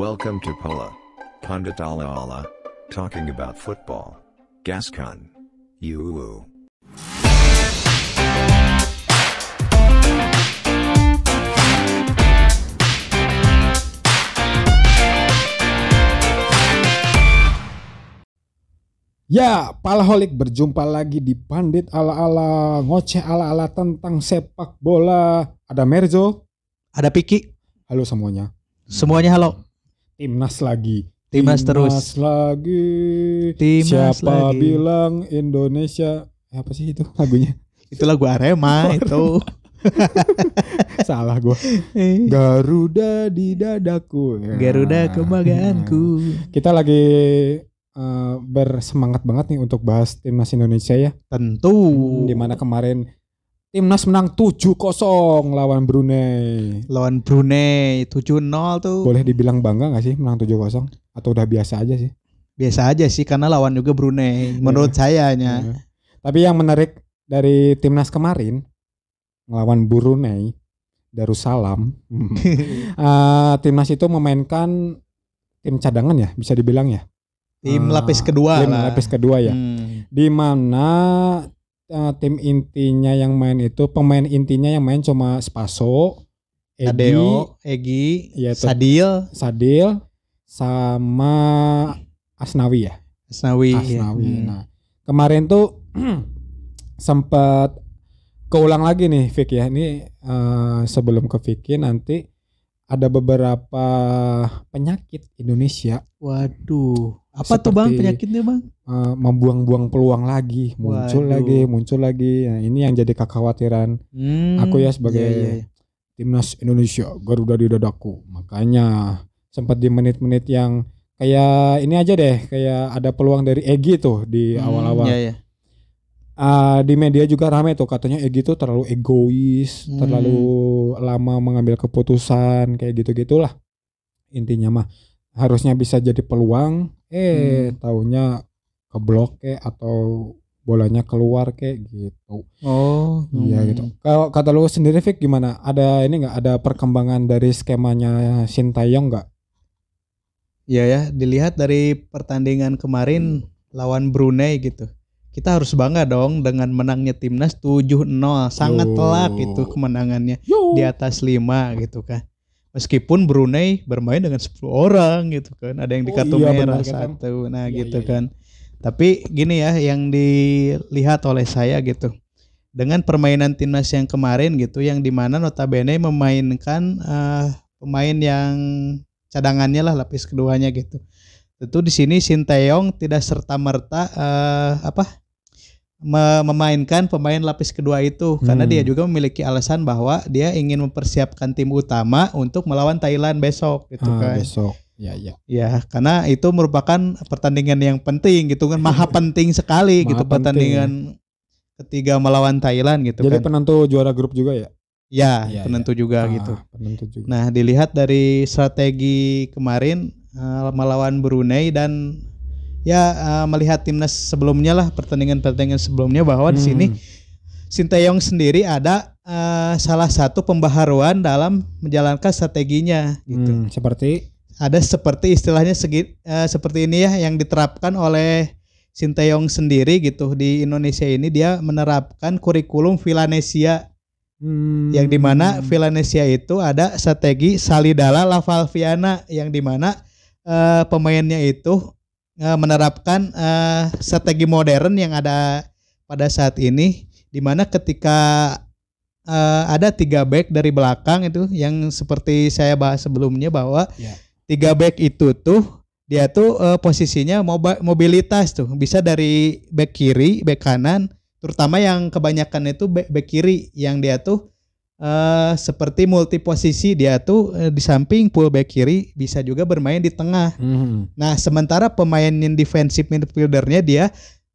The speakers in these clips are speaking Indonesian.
Welcome to Pola. Pundit Ala Ala. Talking about football. Gascon. You. Ya, Palaholik berjumpa lagi di Pandit ala-ala, ngoceh ala-ala tentang sepak bola. Ada Merzo, Ada Piki, halo semuanya. semuanya halo. Timnas lagi. Timnas terus. lagi. Timnas Siapa lagi. bilang Indonesia Eh, apa sih itu lagunya? Itu lagu Arema itu. Salah gua. Garuda di dadaku. Ya. Garuda kebanggaanku. Kita lagi eh, bersemangat banget nih untuk bahas timnas Indonesia ya. Tentu. di mana kemarin timnas menang 7-0 lawan Brunei. lawan Brunei 7-0 tuh. Boleh dibilang bangga gak sih menang 7-0 atau udah biasa aja sih? Biasa aja sih karena lawan juga Brunei menurut saya nya. Nah, Tapi yang menarik dari timnas kemarin ngelawan Brunei Darussalam. eh, timnas itu memainkan tim cadangan ya, bisa dibilang ya. Tim Eh, lapis kedua tim lah. lapis kedua ya. Hmm. Di mana eh, tim intinya yang main itu pemain intinya yang main cuma Spaso, Egi, Adeo, Egi, Iya, tuh. Sadil, Sadil sama Asnawi ya. Asnawi. Asnawi. Hmm. Nah, kemarin tuh sempat keulang lagi nih Vick ya. Ini eh, sebelum ke Vicky nanti ada beberapa penyakit Indonesia Waduh. Apa tuh Bang Seperti- penyakitnya Bang? eh, membuang-buang peluang lagi, muncul Waduh. lagi, muncul lagi. Nah, ini yang jadi kekhawatiran Hmm, Aku ya sebagai- iya, iya, iya. timnas Indonesia Garuda di dadaku. Makanya sempat di menit-menit yang kayak ini aja deh, kayak ada peluang dari Egi tuh di Hmm, awal-awal. iya, iya. Ah, di media juga rame tuh katanya Egi tuh terlalu egois, Hmm. terlalu lama mengambil keputusan kayak gitu-gitulah. Intinya mah harusnya bisa jadi peluang, eh taunya keblok kayak atau bolanya keluar kayak gitu. Oh, Iya hmm. gitu. Kalau kata lu sendiri Fik gimana? Ada ini nggak? Ada perkembangan dari skemanya Sintayong nggak? Iya ya, dilihat dari pertandingan kemarin lawan Brunei gitu. Kita harus bangga dong dengan menangnya timnas 7-0. Sangat Yo. telak itu kemenangannya di atas 5 gitu kan. Meskipun Brunei bermain dengan 10 orang gitu kan. Ada yang Oh di kartu iya, merah benar kan. satu. Nah, Iya, gitu iya, kan. Tapi gini ya yang dilihat oleh saya gitu. Dengan permainan timnas yang kemarin gitu yang di mana notabene memainkan eh, pemain yang cadangannya lah lapis keduanya gitu. Tentu di sini Sinteyong tidak serta merta apa me- memainkan pemain lapis kedua itu karena Hmm. dia juga memiliki alasan bahwa dia ingin mempersiapkan tim utama untuk melawan Thailand besok gitu Ah, kan. besok. Ya ya. Ya, karena itu merupakan pertandingan yang penting gitu kan, maha penting sekali Maha gitu penting, pertandingan ketiga melawan Thailand gitu Jadi kan. penentu juara grup juga ya? ya, Iya, penentu juga Ah, gitu. Penentu juga. Nah, dilihat dari strategi kemarin eh, melawan Brunei dan ya eh, melihat timnas sebelumnya lah pertandingan-pertandingan sebelumnya bahwa di Hmm. sini Sinteyong sendiri ada eh, salah satu pembaharuan dalam menjalankan strateginya gitu. Hmm, seperti ada seperti istilahnya segi, eh, seperti ini ya yang diterapkan oleh Sinteyong sendiri gitu di Indonesia ini dia menerapkan kurikulum Villanesia hmm, yang di mana Villanesia itu ada strategi Salidala Lavalviana yang di mana eh, pemainnya itu menerapkan eh, strategi modern yang ada pada saat ini di mana ketika eh, ada tiga back dari belakang itu yang seperti saya bahas sebelumnya bahwa Ya. tiga back itu tuh dia tuh eh, posisinya mobilitas tuh bisa dari back kiri back kanan terutama yang kebanyakan itu back, back kiri yang dia tuh eh seperti multi posisi dia tuh eh, di samping full back kiri bisa juga bermain di tengah. Hmm, Nah, sementara pemain yang defensive midfieldernya dia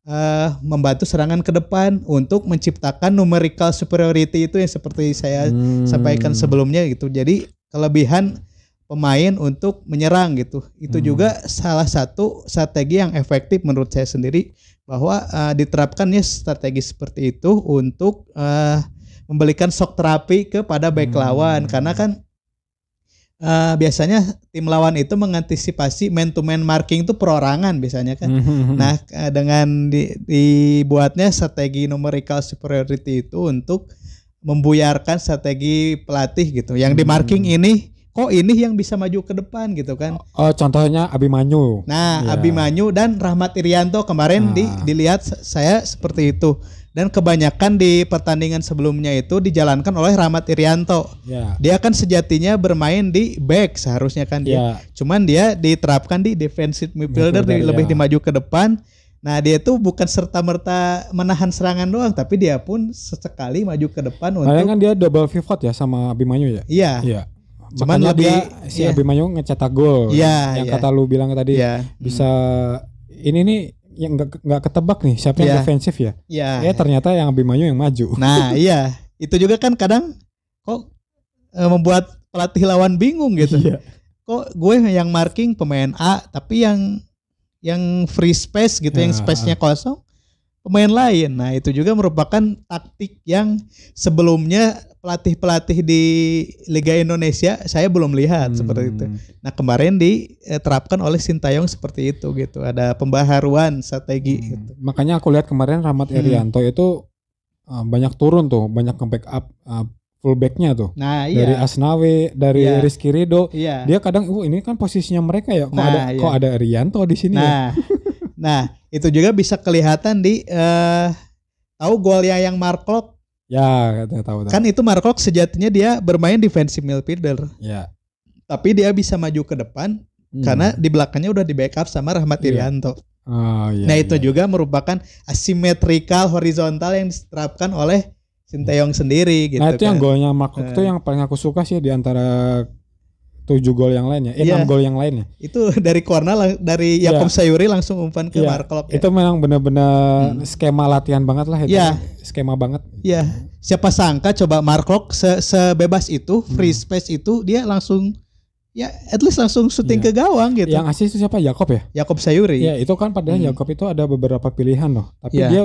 eh membantu serangan ke depan untuk menciptakan numerical superiority itu yang seperti saya hmm. sampaikan sebelumnya gitu. Jadi kelebihan pemain untuk menyerang gitu. Itu Hmm. juga salah satu strategi yang efektif menurut saya sendiri bahwa eh, diterapkannya strategi seperti itu untuk eh, memberikan shock terapi kepada back Hmm. lawan karena kan eh, biasanya tim lawan itu mengantisipasi man to man marking itu perorangan biasanya kan. Mhm. Nah, eh, dengan di- dibuatnya strategi numerical superiority itu untuk membuyarkan strategi pelatih gitu. Yang di marking ini kok ini yang bisa maju ke depan gitu kan. oh contohnya Abimanyu. Nah, Ya. Abimanyu dan Rahmat Irianto kemarin di, Ah. dilihat saya seperti itu. Dan kebanyakan di pertandingan sebelumnya itu dijalankan oleh Rahmat Irianto. Ya. Dia kan sejatinya bermain di back seharusnya kan dia. Ya. Cuman dia diterapkan di defensive midfielder, Midfielder, di- lebih ya. dimaju ke depan. Nah, dia tuh bukan serta merta menahan serangan doang, tapi dia pun sesekali maju ke depan Makanya untuk kan dia double pivot ya sama Abimanyu ya. iya. Iya. Cuman Makanya lebih- dia si iya. Abimanyu ngecetak gol. Iya, Yang iya. kata lu bilang tadi Iya. bisa ini nih yang nggak nggak ketebak nih siapa yang Iya. defensif ya. Iya. Ya ternyata yang Abimanyu yang maju. Nah, iya. Itu juga kan kadang kok eh, membuat pelatih lawan bingung gitu. Iya. Kok gue yang marking pemain A, tapi yang yang free space gitu, yang Ya. space-nya kosong pemain lain. Nah, itu juga merupakan taktik yang sebelumnya pelatih-pelatih di Liga Indonesia saya belum lihat Hmm. seperti itu. Nah, kemarin diterapkan oleh Sintayong seperti itu gitu. Ada pembaharuan strategi Hmm. gitu. Makanya aku lihat kemarin Rahmat Hmm. Irianto itu uh, banyak turun tuh, banyak ke backup uh, fullbacknya tuh. Nah, Dari iya. Asnawi, dari Iya. Rizky Ridho. Iya. Dia kadang, uh ini kan posisinya mereka ya. Kok Nah, ada iya. kok ada Irianto di sini ya? Nah, nah itu juga bisa kelihatan di eh tahu golnya yang Marklock Ya, katanya tahu tahu. kan itu Marklock sejatinya dia bermain defensive midfielder, ya. tapi dia bisa maju ke depan Hmm. karena di belakangnya udah di backup sama Rahmat Iya. Irianto. Oh, iya, nah itu iya. juga merupakan asimetrikal horizontal yang diterapkan oleh Sinteyong sendiri gitu. Nah itu yang kan. golnya Marklock Eh. tuh yang paling aku suka sih di antara tujuh gol yang lainnya, eh enam gol yang lainnya. Itu dari corner dari Iya. Yakob Sayuri langsung umpan ke Iya, Marklock. ya. Itu memang benar-benar Hmm. skema latihan banget lah itu. Iya. Skema banget. Iya, siapa sangka coba Marklock se sebebas itu, free Hmm. space itu dia langsung ya at least langsung syuting Iya. ke gawang gitu. Yang asis itu siapa? Jakob ya? Yakob Sayuri. Iya, itu kan padahal Hmm. Jakob itu ada beberapa pilihan loh. Tapi Iya. dia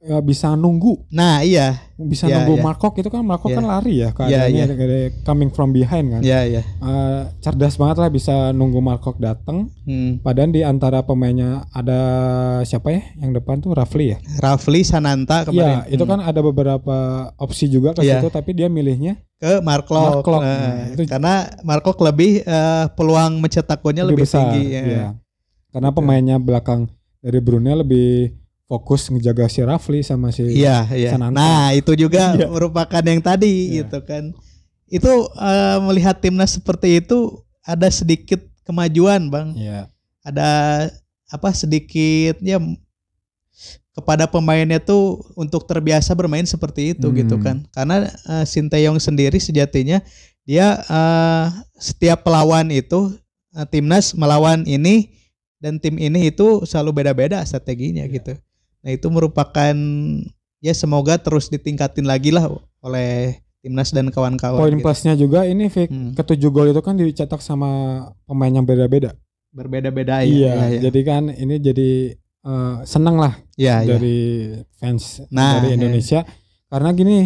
ya, bisa nunggu, Nah, iya. bisa Iya, nunggu iya. Markok itu kan Markok Iya. kan lari ya Iya, keadaannya iya. dari- coming from behind kan. Iya, iya. Eh, cerdas banget lah bisa nunggu Markok datang. Hmm. Padahal di antara pemainnya ada siapa ya? Yang depan tuh Rafli ya. Rafli Sananta kemarin. Iya, itu Hmm. kan ada beberapa opsi juga ke Iya. situ tapi dia milihnya ke Marklock. Marklock. Nah, Nah, itu- karena Marklock lebih eh, peluang mencetak golnya lebih, besar. tinggi. ya. iya. Karena pemainnya belakang dari Brunei lebih fokus ngejaga si Rafli sama si Iya, iya. Sananta. Nah, itu juga Iya. merupakan yang tadi Iya. gitu kan. Itu eh, melihat timnas seperti itu ada sedikit kemajuan, Bang. Iya. Ada apa sedikit ya kepada pemainnya tuh untuk terbiasa bermain seperti itu Hmm. gitu kan. Karena eh, Sinteyong sendiri sejatinya dia eh, setiap pelawan itu eh, timnas melawan ini dan tim ini itu selalu beda-beda strateginya Iya. gitu. Nah, itu merupakan ya semoga terus ditingkatin lagi lah oleh timnas dan kawan-kawan. Poin gitu. plusnya juga ini Vic, Hmm. ketujuh gol itu kan dicetak sama pemain yang beda-beda. Berbeda-beda iya, ya. Iya, jadi kan ini jadi eh, seneng lah iya. iya. dari fans Nah, dari iya. Indonesia karena gini,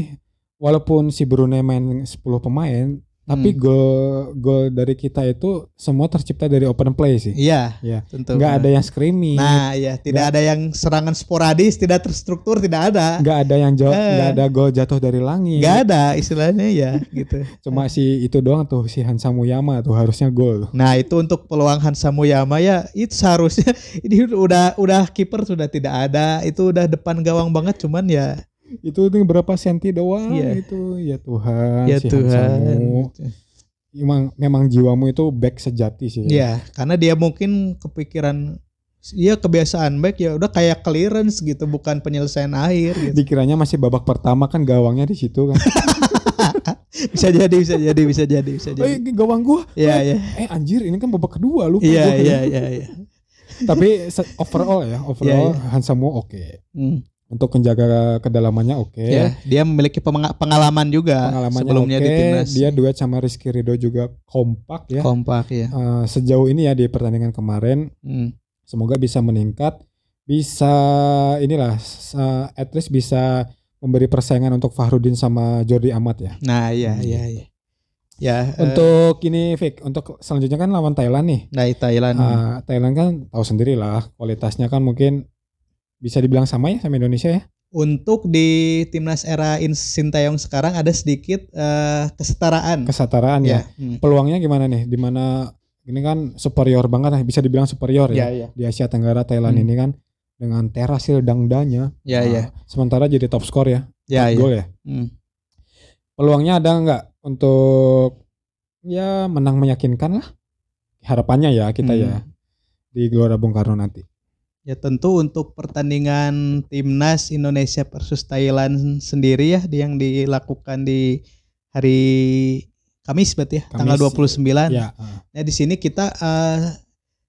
walaupun si Brunei main 10 pemain, tapi Hmm. gol gol dari kita itu semua tercipta dari open play sih. Iya, Iya. tentu. Nggak ada yang screaming, Nah, iya, tidak ada yang serangan sporadis, tidak terstruktur, tidak ada. nggak ada yang jauh, Eh. nggak ada gol jatuh dari langit. Nggak ada istilahnya ya gitu. Cuma si itu doang tuh si Hansa Muyama tuh harusnya gol. Nah, itu untuk peluang Hansa Muyama ya itu seharusnya ini udah udah kiper sudah tidak ada, itu udah depan gawang banget cuman ya Itu tuh berapa senti doang Iya. itu. Ya Tuhan, ya si Tuhan. Hansamu. Memang memang jiwamu itu back sejati sih. Ya, karena dia mungkin kepikiran Iya kebiasaan back ya udah kayak clearance gitu bukan penyelesaian akhir gitu. Dikiranya masih babak pertama kan gawangnya di situ kan. bisa jadi bisa jadi bisa jadi bisa Eh jadi. gawang gua. Iya iya. Eh anjir ini kan babak kedua lu. Iya iya iya iya. Tapi overall ya, overall Iya, Hansamu oke. Hmm. Untuk menjaga kedalamannya oke. Ya, dia memiliki pengalaman juga Pengalamannya sebelumnya oke. di timnas. Dia duet sama Rizky Ridho juga kompak ya. kompak ya. Eh, sejauh ini ya di pertandingan kemarin Hmm. semoga bisa meningkat bisa inilah uh, at least bisa memberi persaingan untuk Fahrudin sama Jordi Amat ya Nah, iya Hmm. iya iya. Ya. eh, Untuk ini Vic, untuk selanjutnya kan lawan Thailand nih. dari Thailand. Ah, Thailand kan tahu sendiri lah kualitasnya kan mungkin bisa dibilang sama ya sama Indonesia ya. Untuk di timnas era In Sintayong sekarang ada sedikit eh, kesetaraan. Kesetaraan ya. Hmm. Peluangnya gimana nih? Di mana ini kan superior banget bisa dibilang superior ya. Ya, ya. Di Asia Tenggara Thailand Hmm. ini kan dengan terasil dangdanya. Ya, Ah, ya. Sementara jadi top skor ya. Ya, ya. Gol ya. Hmm. Peluangnya ada nggak untuk ya menang meyakinkan lah. Harapannya ya kita Hmm. ya di Gelora Bung Karno nanti. Ya tentu untuk pertandingan timnas Indonesia versus Thailand sendiri ya yang dilakukan di hari Kamis berarti ya, Kamis, tanggal 29. Ya. ah. Nah, di sini kita eh,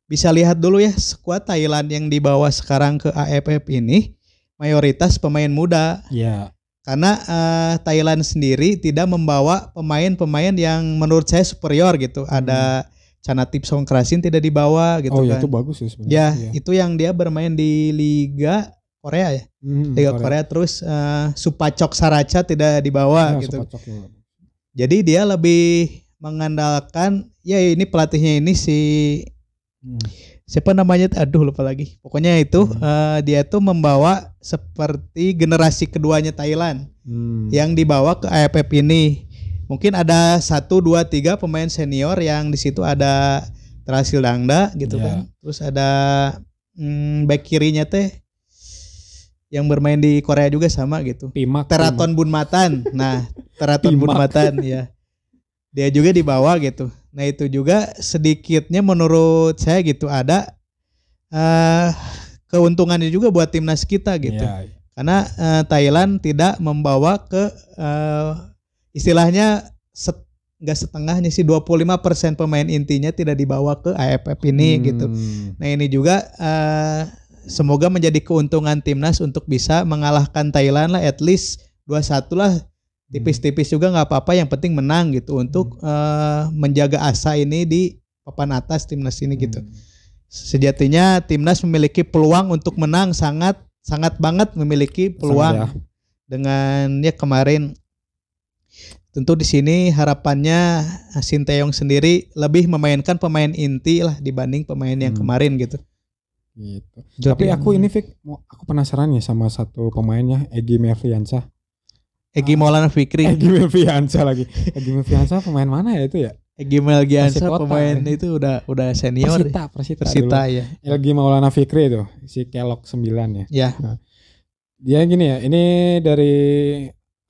bisa lihat dulu ya skuad Thailand yang dibawa sekarang ke AFF ini mayoritas pemain muda Ya. karena eh, Thailand sendiri tidak membawa pemain-pemain yang menurut saya superior gitu. Ada Canatip Songkrasin tidak dibawa gitu Hmm. oh kan. ya itu bagus sih Ya, sebenarnya. Iya. itu yang dia bermain di Liga Korea ya. Hmm, Liga Korea, terus eh, Supacok Saraca tidak dibawa Ya, gitu. Supacok. Jadi dia lebih mengandalkan ya ini pelatihnya ini si Hmm. siapa namanya aduh lupa lagi. Pokoknya itu Hmm. eh, dia tuh membawa seperti generasi keduanya Thailand Hmm. yang dibawa ke AFF ini. Mungkin ada satu dua tiga pemain senior yang di situ ada Terasil Dangda gitu Ya. kan. Terus ada hmm, back kirinya teh yang bermain di Korea juga sama gitu. Pimak. Teraton Bunmatan. Nah, Teraton Pimak. Bunmatan ya. Dia juga dibawa gitu. Nah, itu juga sedikitnya menurut saya gitu ada eh keuntungannya juga buat timnas kita Pimak. gitu. Ya, Karena eh, Thailand tidak membawa ke eh, istilahnya set, enggak setengahnya sih 25% pemain intinya tidak dibawa ke AFF ini Hmm. gitu. Nah ini juga eh, semoga menjadi keuntungan timnas untuk bisa mengalahkan Thailand lah at least 2-1 lah tipis-tipis juga nggak apa-apa yang penting menang gitu untuk eh, menjaga asa ini di papan atas timnas ini gitu. Hmm. Sejatinya timnas memiliki peluang untuk menang sangat sangat banget memiliki peluang Sangat ya. dengan ya kemarin tentu di sini harapannya Sinteyong sendiri lebih memainkan pemain inti lah dibanding pemain yang Hmm. kemarin gitu. Gitu. Tapi aku ini Vic, mau- aku penasaran ya sama satu pemainnya Egi Melviansyah. Egi Maulana Fikri, Egi Melviansyah lagi. Egi Melviansyah pemain mana ya itu ya? Egi Melgiansa pemain ya. itu udah udah senior Persita, Persita. Persita dulu. ya. Egi Maulana Fikri itu, si Kelok 9 ya. Ya. Dia gini ya, ini dari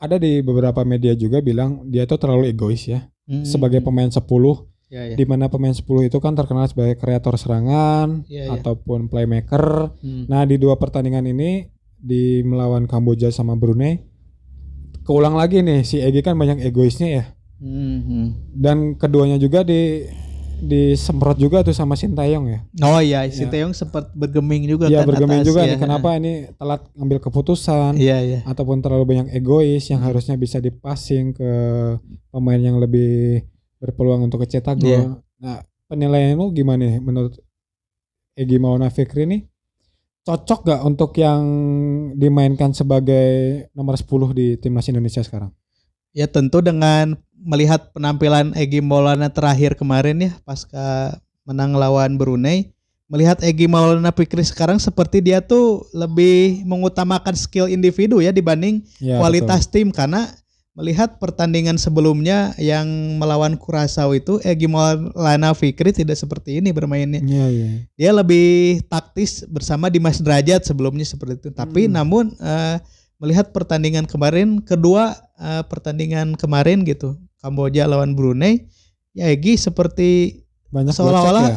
ada di beberapa media juga bilang dia itu terlalu egois ya. Hmm. Sebagai pemain 10 ya, ya. di mana pemain 10 itu kan terkenal sebagai kreator serangan Ya, ya. ataupun playmaker. Hmm. Nah, di dua pertandingan ini di melawan Kamboja sama Brunei keulang lagi nih si Egi kan banyak egoisnya ya. Hmm, hmm. Dan keduanya juga di disemprot juga tuh sama Sintayong ya. Oh iya, Sinteyong sempat bergeming juga Iya kan bergeming atas, juga ya. nih kenapa ini telat ngambil keputusan Iya, iya. ataupun terlalu banyak egois yang harusnya bisa dipassing ke pemain yang lebih berpeluang untuk kecetak gol. Iya. Nah, penilaian lu gimana nih menurut Egi Maulana Fikri ini cocok gak untuk yang dimainkan sebagai nomor 10 di timnas Indonesia sekarang? Ya tentu dengan melihat penampilan Egi Maulana terakhir kemarin ya pasca menang lawan Brunei, melihat Egi Maulana Fikri sekarang seperti dia tuh lebih mengutamakan skill individu ya dibanding Ya, kualitas tim karena melihat pertandingan sebelumnya yang melawan Kurasau itu Egi Maulana Fikri tidak seperti ini bermainnya. betul. Iya, iya. Dia lebih taktis bersama Dimas Derajat sebelumnya seperti itu. Tapi Hmm. namun eh, melihat pertandingan kemarin, kedua eh, pertandingan kemarin gitu, Kamboja lawan Brunei, ya Egi seperti Banyak seolah-olah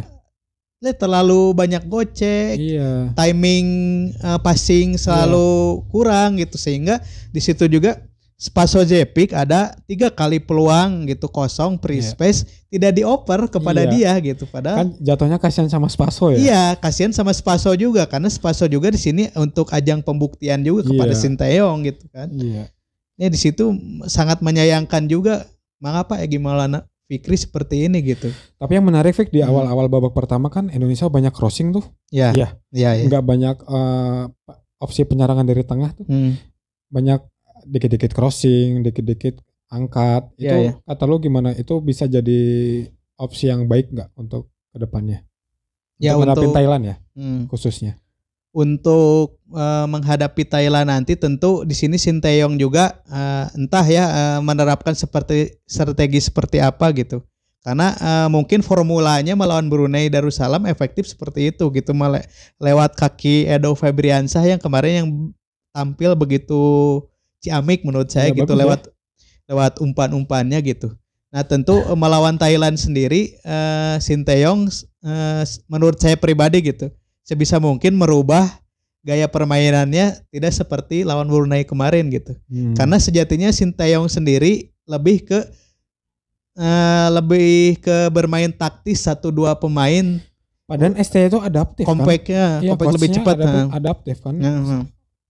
"Le, terlalu banyak gocek, ya. Iya. timing eh, passing selalu kurang gitu sehingga di situ juga Spaso Jepik ada tiga kali peluang gitu kosong free Iya. space tidak dioper kepada Iya. dia gitu padahal Kan jatuhnya kasihan sama Spaso ya. Iya, kasihan sama Spaso juga karena Spaso juga di sini untuk ajang pembuktian juga kepada Iya. Sinteyong gitu kan. Iya. Ya di situ sangat menyayangkan juga mengapa Egi Maulana Fikri seperti ini gitu. Tapi yang menarik Fik di Hmm. awal-awal babak pertama kan Indonesia banyak crossing tuh. Ya. Iya. Iya, iya. nggak banyak eh, opsi penyerangan dari tengah tuh Hmm. banyak dikit-dikit crossing dikit-dikit angkat. Itu Iya, iya. kata lu gimana? Itu bisa jadi opsi yang baik nggak untuk ke depannya? Ya, untuk menghadapi untuk- Thailand ya Hmm. khususnya. untuk eh, menghadapi Thailand nanti tentu di sini Sinteyong juga eh, entah ya eh, menerapkan seperti strategi seperti apa gitu. Karena eh, mungkin formulanya melawan Brunei Darussalam efektif seperti itu gitu mele- lewat kaki Edo Febriansah yang kemarin yang tampil begitu ciamik menurut saya Ya, gitu bagus ya. lewat lewat umpan-umpannya gitu. Nah tentu eh, melawan Thailand sendiri eh, Sinteyong eh, menurut saya pribadi gitu sebisa mungkin merubah gaya permainannya tidak seperti lawan Brunei kemarin gitu. Hmm. Karena sejatinya Sinteyong sendiri lebih ke eh, lebih ke bermain taktis satu dua pemain Padahal ST itu adaptif kan. kompaknya Iya, kompak lebih coachnya cepat. adaptif, nah. adaptif kan. Ya, hmm.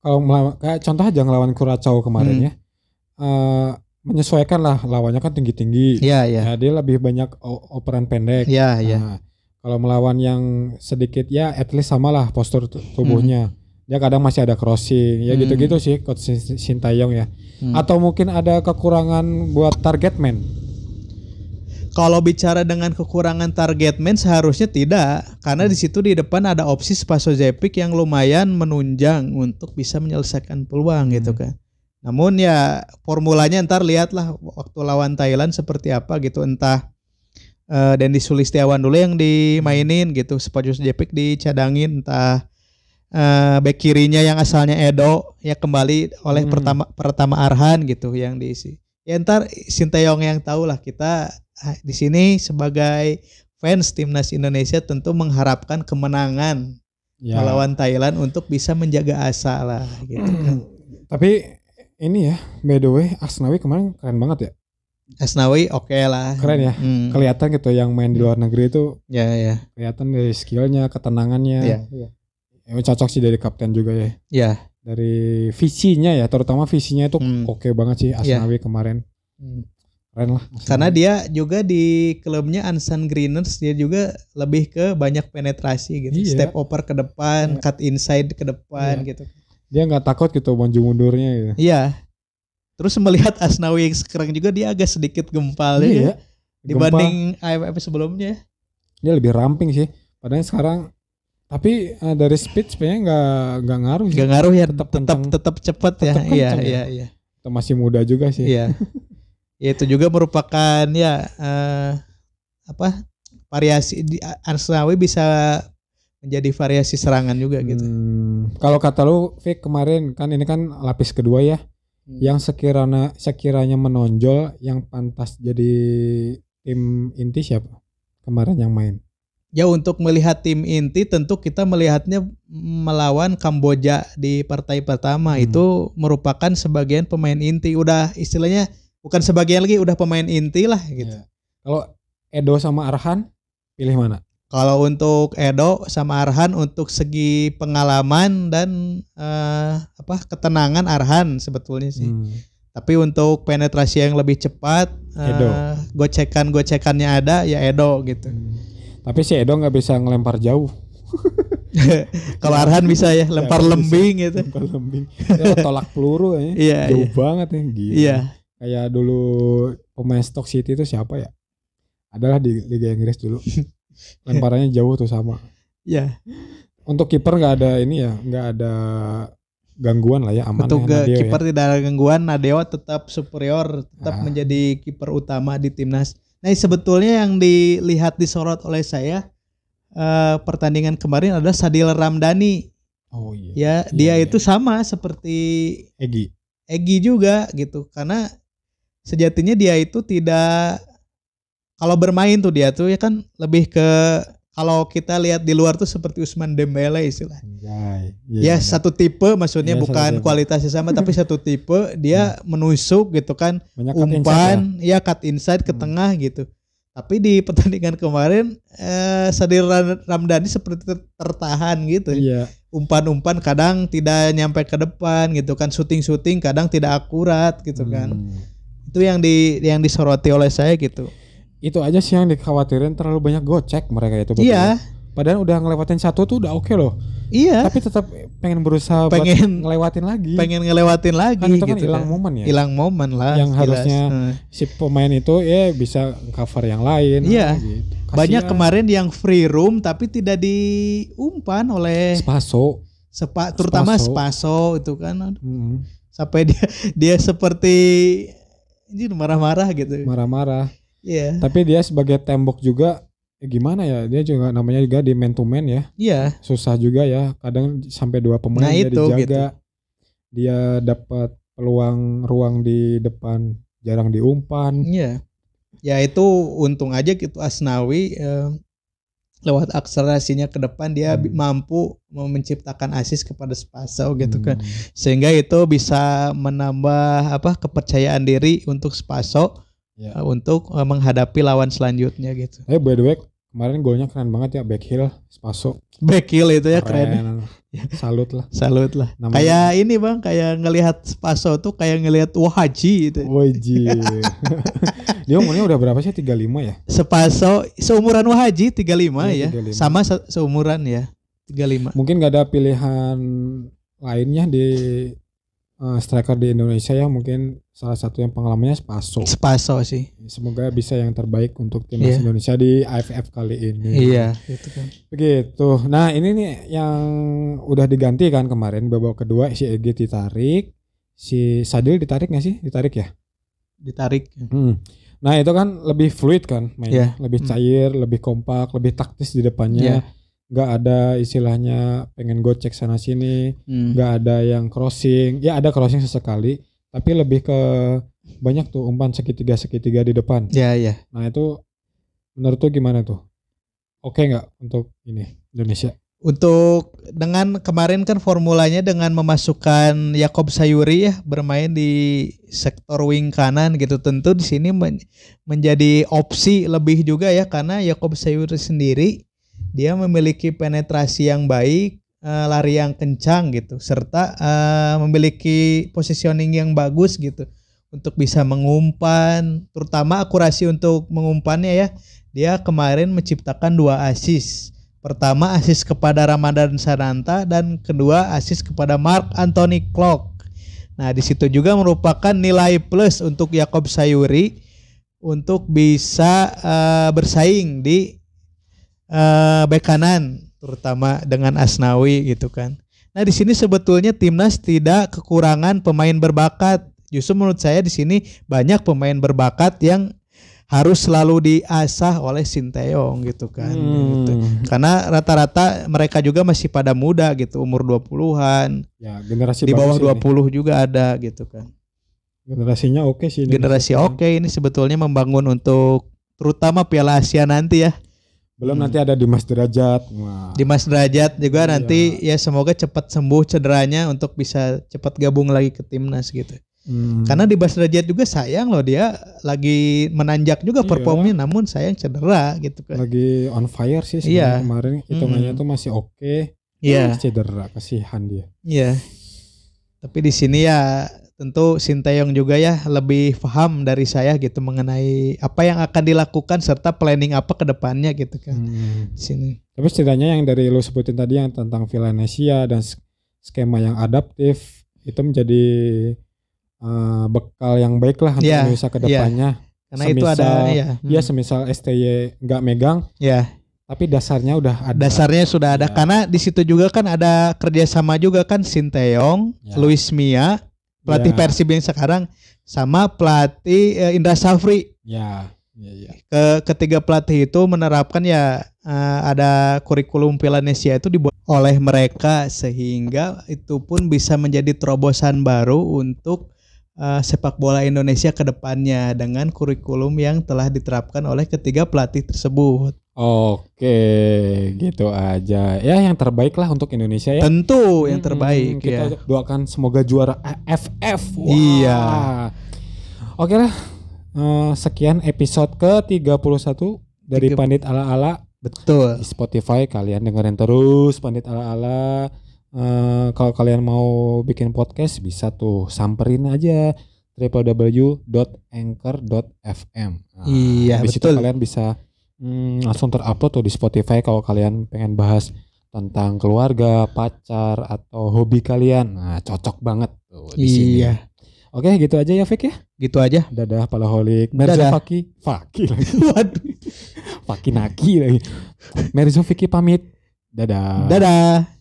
Kalau melawan kayak contoh aja ngelawan Kuracao kemarin Hmm. ya. Eh, menyesuaikan lah lawannya kan tinggi-tinggi. Iya iya. Ya, dia lebih banyak operan pendek. Iya iya. Nah, kalau melawan yang sedikit ya at least samalah postur tu- tubuhnya. Dia kadang masih ada crossing, ya Hmm. gitu-gitu sih coach Sin- Sintayong ya. Hmm. Atau mungkin ada kekurangan buat target man. Kalau bicara dengan kekurangan target man seharusnya tidak, karena di situ di depan ada opsi Spaso Zepic yang lumayan menunjang untuk bisa menyelesaikan peluang gitu kan. Namun ya formulanya ntar lihatlah waktu lawan Thailand seperti apa gitu entah eh Dendi Sulistiawan dulu yang dimainin gitu, Spaso Zepic dicadangin entah eh back kirinya yang asalnya Edo ya kembali oleh Hmm. pertama pertama Arhan gitu yang diisi. Ya ntar Sinteyong yang tahu lah kita ah, di sini sebagai fans timnas Indonesia tentu mengharapkan kemenangan Ya. melawan Thailand untuk bisa menjaga asa lah gitu kan. Tapi ini ya, by the way, Asnawi kemarin keren banget ya. Asnawi oke lah. Keren ya. Hmm. Kelihatan gitu yang main di luar negeri itu Ya ya. kelihatan dari skillnya, ketenangannya. Ya. Ya, cocok sih dari kapten juga ya. Ya. Dari visinya ya, terutama visinya itu Hmm. oke banget sih Iya. Asnawi kemarin. Hmm. Keren lah. Asnawi. Karena dia juga di klubnya Ansan Greeners dia juga lebih ke banyak penetrasi gitu. Iya. Step over ke depan, Iya. cut inside ke depan Iya. gitu. dia nggak takut gitu maju mundurnya gitu. Iya. Terus melihat Asnawi yang sekarang juga dia agak sedikit gempal ya. Iya. Dibanding AFF sebelumnya. dia lebih ramping sih. Padahal sekarang tapi eh, dari speed sebenarnya nggak nggak ngaruh sih. Gak ngaruh ya Tetap tetap tetap cepat ya. Iya ya. iya iya. Kita masih muda juga sih. Iya. Ya, itu juga merupakan ya eh, apa variasi di Asnawi bisa menjadi variasi serangan juga gitu. Hmm, kalau kata lu Vic kemarin kan ini kan lapis kedua ya. Hmm. Yang sekiranya sekiranya menonjol yang pantas jadi tim inti siapa? Kemarin yang main. Ya untuk melihat tim inti tentu kita melihatnya melawan Kamboja di partai pertama Hmm. itu merupakan sebagian pemain inti udah istilahnya bukan sebagian lagi udah pemain inti lah gitu. Iya. Kalau Edo sama Arhan pilih mana? Kalau untuk Edo sama Arhan untuk segi pengalaman dan eh, apa ketenangan Arhan sebetulnya sih. Hmm. Tapi untuk penetrasi yang lebih cepat, Edo. eh, gocekan-gocekannya ada ya Edo gitu. Hmm. Tapi si Edo nggak bisa ngelempar jauh. Kalau Arhan bisa ya lempar bisa. lembing gitu. Lempar lembing. Dia tolak peluru ya. Iya, Jauh iya. banget ya. Gila. Iya. Kayak dulu pemain Stock City itu siapa ya? Adalah di Liga Inggris dulu. Lemparannya jauh tuh sama. Iya. Untuk kiper nggak ada ini ya, nggak ada gangguan lah ya aman Untuk ya, ya. kiper tidak ada gangguan, Nadeo tetap superior, tetap Ah. menjadi kiper utama di timnas. Nah, sebetulnya yang dilihat disorot oleh saya eh, pertandingan kemarin adalah Sadil Ramdhani. Oh iya. Ya, Iya, dia iya. itu sama seperti Egi. Egi juga gitu. Karena sejatinya dia itu tidak kalau bermain tuh dia tuh ya kan lebih ke kalau kita lihat di luar tuh seperti Usman Dembele istilah. Anjay. Ya Iya, satu tipe maksudnya Iya, bukan kualitasnya sama tapi satu tipe dia menusuk gitu kan Banyak umpan ya cut inside ke Hmm. tengah gitu. Tapi di pertandingan kemarin eh, Sadir Ram- Ramdhani seperti ter- tertahan gitu. ya. Iya. Umpan-umpan kadang tidak nyampe ke depan gitu kan syuting-syuting kadang tidak akurat gitu kan. Hmm. Itu yang di yang disoroti oleh saya gitu. Itu aja sih yang dikhawatirin terlalu banyak gocek mereka itu. Iya, Padahal udah ngelewatin satu tuh udah oke loh. Iya, tapi tetap pengen berusaha Pengen- buat ngelewatin lagi pengen ngelewatin lagi kan itu kan gitu hilang kan. momen ya Hilang momen lah. Yang jelas. harusnya Heeh. si pemain itu ya bisa cover yang lain Iya. gitu. banyak kemarin yang free room tapi tidak diumpan oleh Spaso sepa, terutama Spaso. Spaso itu kan Mm, sampai dia dia seperti ini marah-marah gitu. marah-marah Iya. tapi dia sebagai tembok juga ya gimana ya dia juga namanya juga di man to man ya Iya. susah juga ya kadang sampai dua pemain Nah, dia itu, dijaga dia dapat peluang ruang di depan jarang diumpan Iya. Ya itu untung aja gitu Asnawi eh, lewat akselerasinya ke depan dia Hmm. mampu menciptakan asis kepada Spaso gitu kan. Hmm. Sehingga itu bisa menambah apa kepercayaan diri untuk Spaso Ya. eh, untuk eh, menghadapi lawan selanjutnya gitu. Eh by the way kemarin golnya keren banget ya back heel Spaso Back heel itu ya keren. keren salut lah Salut lah. Namanya- Kayak ini Bang, kayak ngelihat Spaso tuh kayak ngelihat Wahaji gitu. Wajib dia umurnya udah berapa sih 35 ya Spaso seumuran Wahaji 35 Iya, ya. 35. Sama se- seumuran ya. 35. mungkin gak ada pilihan lainnya di eh, striker di Indonesia ya mungkin salah satu yang pengalamannya Spaso Spaso sih. semoga bisa yang terbaik untuk timnas Iya. Indonesia di AFF kali ini Iya, gitu kan. begitu nah ini nih yang udah diganti kan kemarin babak kedua si Egi ditarik si Sadil ditarik nggak sih ditarik ya Ditarik. Hmm. Nah itu kan lebih fluid kan mainnya, Iya. lebih Hmm. cair, lebih kompak, lebih taktis di Iya. depannya. Nggak ada istilahnya pengen gocek sana sini, Hmm. nggak ada yang crossing. Ya ada crossing sesekali, tapi lebih ke banyak tuh umpan segitiga segitiga di depan. Ya, ya. Nah itu menurut tuh gimana tuh? Oke nggak untuk ini Indonesia? Untuk dengan kemarin kan formulanya dengan memasukkan Yakob Sayuri ya bermain di sektor wing kanan gitu tentu di sini men- menjadi opsi lebih juga ya karena Yakob Sayuri sendiri dia memiliki penetrasi yang baik, eh, lari yang kencang gitu serta eh, memiliki positioning yang bagus gitu untuk bisa mengumpan terutama akurasi untuk mengumpannya ya. Dia kemarin menciptakan dua assist. Pertama asis kepada Ramadan Sananta dan kedua asis kepada Mark Anthony Clark. Nah, di situ juga merupakan nilai plus untuk Yakob Sayuri untuk bisa eh, bersaing di eh, bek kanan terutama dengan Asnawi gitu kan. Nah, di sini sebetulnya timnas tidak kekurangan pemain berbakat. Justru menurut saya di sini banyak pemain berbakat yang harus selalu diasah oleh Sinteyong gitu kan. gitu. Hmm. Karena rata-rata mereka juga masih pada muda gitu, umur 20-an. Ya generasi Di bawah bagus ini. 20 juga ada gitu kan. Generasinya oke sih. Indonesia Generasi oke ini sebetulnya membangun untuk terutama Piala Asia nanti ya. Belum Hmm. nanti ada Dimas Derajat. Wah. Dimas Derajat juga Iya. nanti ya semoga cepat sembuh cederanya untuk bisa cepat gabung lagi ke timnas gitu. Hmm. Karena Dimas Derajat juga sayang loh dia lagi menanjak juga Iya. performnya namun sayang cedera gitu kan. lagi on fire sih Iya. kemarin hitungannya Mm. tuh masih oke Iya. cedera kasihan dia Iya. Tapi di sini ya tentu Sinteyong juga ya lebih paham dari saya gitu mengenai apa yang akan dilakukan serta planning apa ke depannya gitu kan. Hmm. Sini. tapi setidaknya yang dari lu sebutin tadi yang tentang Villanesia dan sk- skema yang adaptif itu menjadi uh, bekal yang baik lah untuk Iya, Indonesia ke depannya Karena itu ada Semisal- ya. hmm, ya semisal STY nggak megang ya, tapi dasarnya udah ada dasarnya sudah ada Iya. karena di situ juga kan ada kerjasama juga kan Sinteyong, Ya. Luis Mia, pelatih Ya. Persib yang sekarang sama pelatih eh, Indra Safri. ya ya, ya. ke ketiga pelatih itu menerapkan ya eh, ada kurikulum Villanesia itu dibuat oleh mereka sehingga itu pun bisa menjadi terobosan baru untuk eh, sepak bola Indonesia ke depannya dengan kurikulum yang telah diterapkan oleh ketiga pelatih tersebut. Oke gitu aja ya yang terbaik lah untuk Indonesia ya Tentu yang terbaik kita ya. doakan semoga juara AFF. Wah. Iya. Oke lah. Eh, sekian episode ke-31 dari Tiga- Pandit Ala-ala Betul. di Spotify. Kalian dengerin terus Pandit Ala-ala. Eh, kalau kalian mau bikin podcast bisa tuh samperin aja www.anchor.fm. Nah, Iya, di situ betul. kalian bisa hmm, langsung terupload tuh di Spotify kalau kalian pengen bahas tentang keluarga, pacar atau hobi kalian. Nah, cocok banget tuh di sini. Iya. Oke, gitu aja ya Fik ya. Gitu aja. Dadah palaholik. Merzo Dadah. Faki. Faki lagi. Waduh. Faki Naki lagi. Merzo Fiki pamit. Dadah. Dadah.